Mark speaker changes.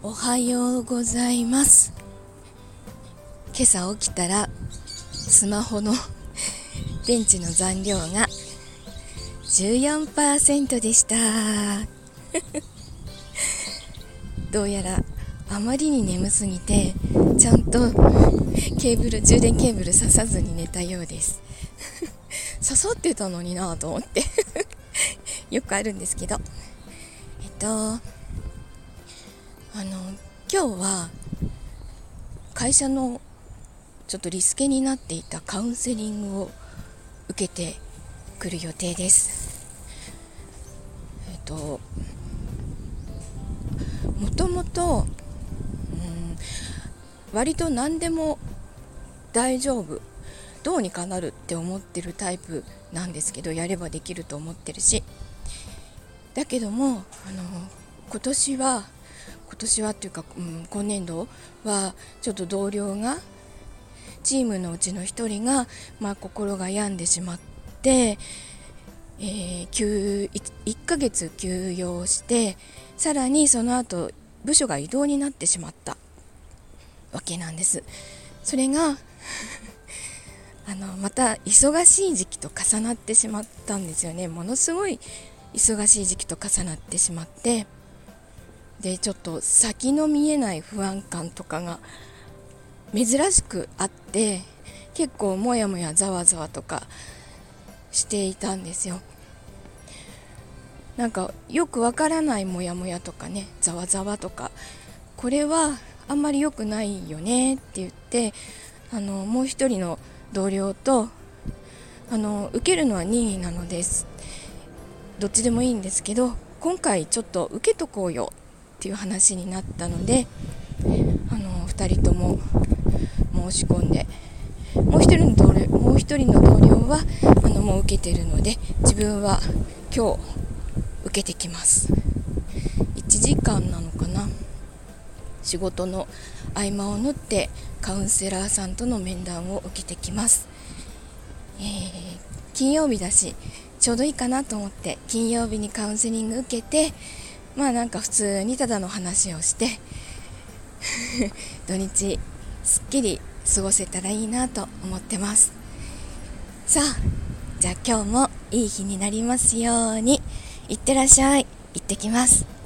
Speaker 1: おはようございます。今朝起きたらスマホの 電池の残量が14%でした。どうやらあまりに眠すぎてちゃんと ケーブル充電ケーブル刺さずに寝たようです。刺さってたのになと思って。よくあるんですけど。えっとあの今日は会社のちょっとリスケになっていたカウンセリングを受けてくる予定です。えっともともと割と何でも大丈夫どうにかなるって思ってるタイプなんですけどやればできると思ってるし。だけどもあの今年は今年はっていうか、うん、今年度はちょっと同僚がチームのうちの1人が、まあ、心が病んでしまって、えー、1, 1ヶ月休養してさらにその後部署が異動になってしまったわけなんです。それが あのまた忙しい時期と重なってしまったんですよね。ものすごい忙しい時期と重なってしまって。でちょっと先の見えない不安感とかが珍しくあって結構もやもやざわざわとかしていたんですよ。なんかよくわからないモヤモヤとかねざわざわとかこれはあんまり良くないよねって言ってあのもう一人の同僚とあの受けるのは任意なのです。どっちでもいいんですけど今回ちょっと受けとこうよっていう話になったのであの2人とも申し込んでもう1人の同僚もう1人の同僚はあのもう受けてるので自分は今日受けてきます。1時間なのかな。仕事の合間を縫ってカウンセラーさんとの面談を受けてきます、えー、金曜日だしちょうどいいかなと思って金曜日にカウンセリング受けてまあなんか普通にただの話をして 土日すっきり過ごせたらいいなと思ってます。さあじゃあ今日もいい日になりますように。いってらっしゃい。行ってきます。